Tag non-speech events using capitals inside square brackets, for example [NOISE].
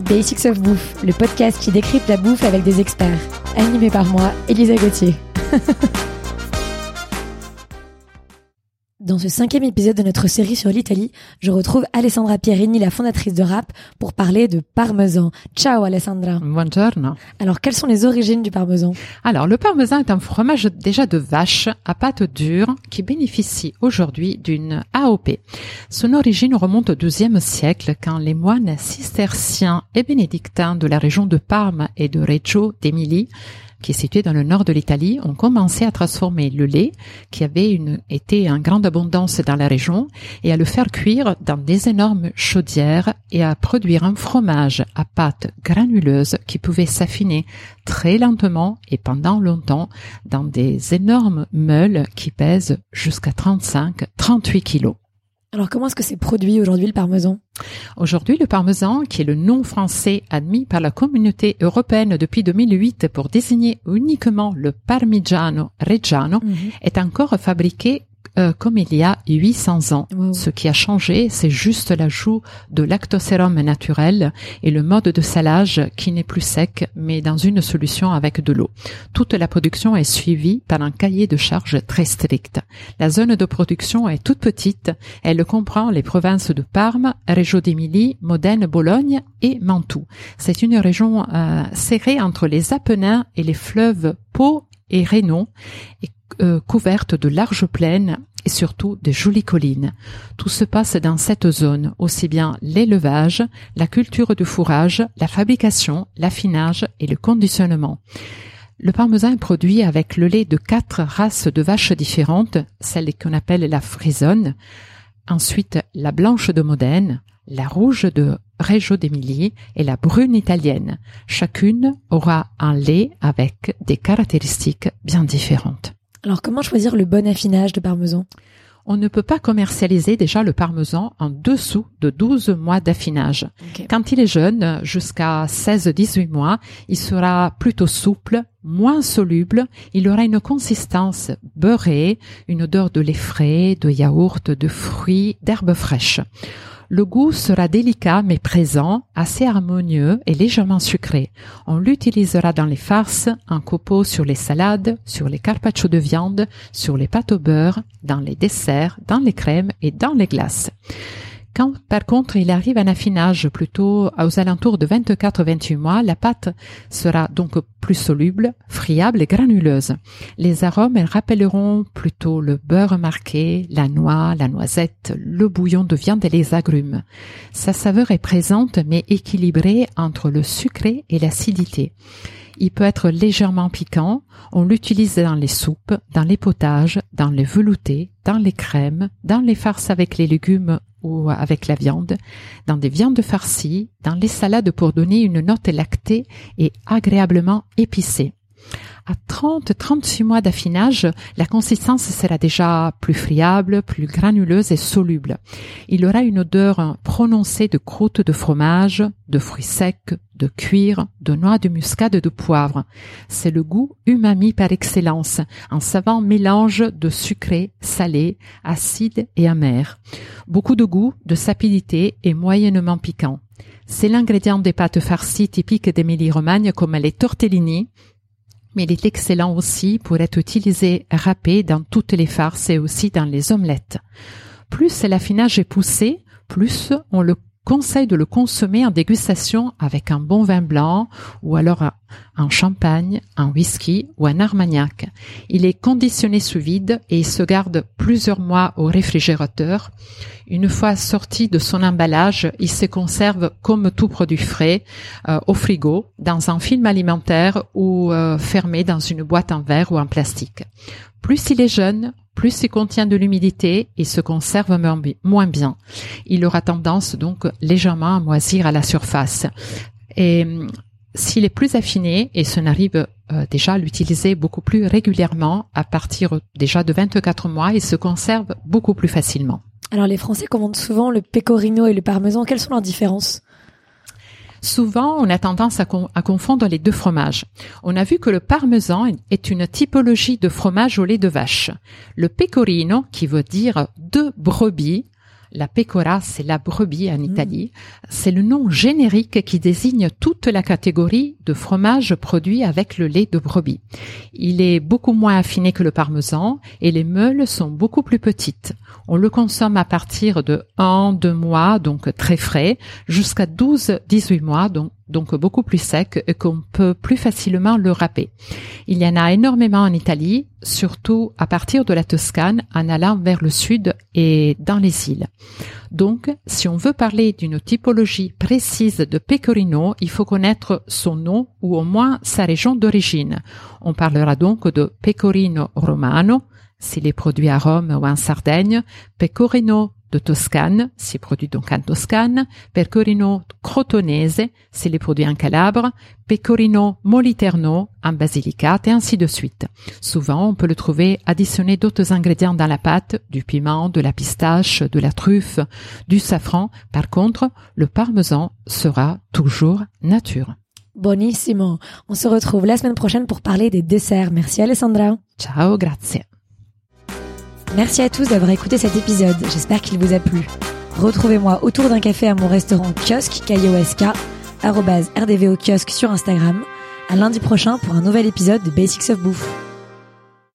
Basics of Bouffe, le podcast qui décrypte la bouffe avec des experts. Animé par moi, Elisa Gauthier. [LAUGHS] Dans ce cinquième épisode de notre série sur l'Italie, je retrouve Alessandra Pierini, la fondatrice de Rap, pour parler de parmesan. Ciao Alessandra. Buongiorno. Alors, quelles sont les origines du parmesan? Alors, le parmesan est un fromage déjà de vache à pâte dure qui bénéficie aujourd'hui d'une AOP. Son origine remonte au XIIe siècle quand les moines cisterciens et bénédictins de la région de Parme et de Reggio d'Émilie qui est situé dans le nord de l'Italie, ont commencé à transformer le lait, qui avait été en grande abondance dans la région, et à le faire cuire dans des énormes chaudières et à produire un fromage à pâte granuleuse qui pouvait s'affiner très lentement et pendant longtemps dans des énormes meules qui pèsent jusqu'à 35-38 kilos. Alors, comment est-ce que c'est produit aujourd'hui le parmesan? Aujourd'hui, le parmesan, qui est le nom français admis par la communauté européenne depuis 2008 pour désigner uniquement le parmigiano reggiano, Mhm. est encore fabriqué euh, comme il y a 800 ans. Wow. Ce qui a changé, c'est juste l'ajout de lactosérum naturel et le mode de salage qui n'est plus sec, mais dans une solution avec de l'eau. Toute la production est suivie par un cahier de charges très strict. La zone de production est toute petite. Elle comprend les provinces de Parme, Reggio d'Émilie, Modène, Bologne et Mantoue. C'est une région euh, serrée entre les Apennins et les fleuves Pau et Rhénon et euh, couverte de larges plaines et surtout de jolies collines. Tout se passe dans cette zone, aussi bien l'élevage, la culture du fourrage, la fabrication, l'affinage et le conditionnement. Le parmesan est produit avec le lait de quatre races de vaches différentes, celle qu'on appelle la frisonne, ensuite la blanche de Modène, la rouge de Reggio d'Émilie et la brune italienne. Chacune aura un lait avec des caractéristiques bien différentes. Alors, comment choisir le bon affinage de parmesan? On ne peut pas commercialiser déjà le parmesan en dessous de 12 mois d'affinage. Quand il est jeune, jusqu'à 16-18 mois, il sera plutôt souple, moins soluble, il aura une consistance beurrée, une odeur de lait frais, de yaourt, de fruits, d'herbes fraîches. Le goût sera délicat mais présent, assez harmonieux et légèrement sucré. On l'utilisera dans les farces, en copeaux sur les salades, sur les carpaccio de viande, sur les pâtes au beurre, dans les desserts, dans les crèmes et dans les glaces. Quand par contre il arrive un affinage plutôt aux alentours de 24-28 mois, la pâte sera donc plus soluble, friable et granuleuse. Les arômes elles rappelleront plutôt le beurre marqué, la noix, la noisette, le bouillon de viande et les agrumes. Sa saveur est présente mais équilibrée entre le sucré et l'acidité. Il peut être légèrement piquant. On l'utilise dans les soupes, dans les potages, dans les veloutés, dans les crèmes, dans les farces avec les légumes ou avec la viande, dans des viandes farcies, dans les salades pour donner une note lactée et agréablement épicée. À 30-36 mois d'affinage, la consistance sera déjà plus friable, plus granuleuse et soluble. Il aura une odeur prononcée de croûte de fromage, de fruits secs, de cuir, de noix de muscade, de poivre. C'est le goût umami par excellence, un savant mélange de sucré, salé, acide et amer. Beaucoup de goût, de sapidité et moyennement piquant. C'est l'ingrédient des pâtes farcies typiques d'Émilie-Romagne comme les tortellini, mais il est excellent aussi pour être utilisé râpé dans toutes les farces et aussi dans les omelettes. Plus l'affinage est poussé, plus on le conseille de le consommer en dégustation avec un bon vin blanc ou alors un champagne, un whisky ou un armagnac. Il est conditionné sous vide et il se garde plusieurs mois au réfrigérateur. Une fois sorti de son emballage, il se conserve comme tout produit frais euh, au frigo, dans un film alimentaire ou euh, fermé dans une boîte en verre ou en plastique. Plus il est jeune, plus il contient de l'humidité et se conserve moins bien. Il aura tendance donc légèrement à moisir à la surface. Et s'il est plus affiné, et ce n'arrive euh, déjà à l'utiliser beaucoup plus régulièrement, à partir déjà de 24 mois, il se conserve beaucoup plus facilement. Alors les Français commandent souvent le pecorino et le parmesan. Quelles sont leurs différences? Souvent, on a tendance à, con- à confondre les deux fromages. On a vu que le parmesan est une typologie de fromage au lait de vache. Le pecorino, qui veut dire de brebis, La pecora, c'est la brebis en Italie. C'est le nom générique qui désigne toute la catégorie de fromages produits avec le lait de brebis. Il est beaucoup moins affiné que le parmesan et les meules sont beaucoup plus petites. On le consomme à partir de 1, 2 mois, donc très frais, jusqu'à 12, 18 mois, donc donc beaucoup plus sec et qu'on peut plus facilement le râper. Il y en a énormément en Italie, surtout à partir de la Toscane en allant vers le sud et dans les îles. Donc, si on veut parler d'une typologie précise de pecorino, il faut connaître son nom ou au moins sa région d'origine. On parlera donc de pecorino romano, s'il est produit à Rome ou en Sardaigne, pecorino de Toscane, c'est produit donc en Toscane, Pecorino crotonese, c'est les produits en Calabre, Pecorino moliterno en Basilicate et ainsi de suite. Souvent, on peut le trouver additionné d'autres ingrédients dans la pâte, du piment, de la pistache, de la truffe, du safran. Par contre, le parmesan sera toujours nature. Bonissimo. On se retrouve la semaine prochaine pour parler des desserts. Merci Alessandra. Ciao, grazie. Merci à tous d'avoir écouté cet épisode, j'espère qu'il vous a plu. Retrouvez-moi autour d'un café à mon restaurant kiosque KIOSK, rdvo kiosque sur Instagram, à lundi prochain pour un nouvel épisode de Basics of Bouffe.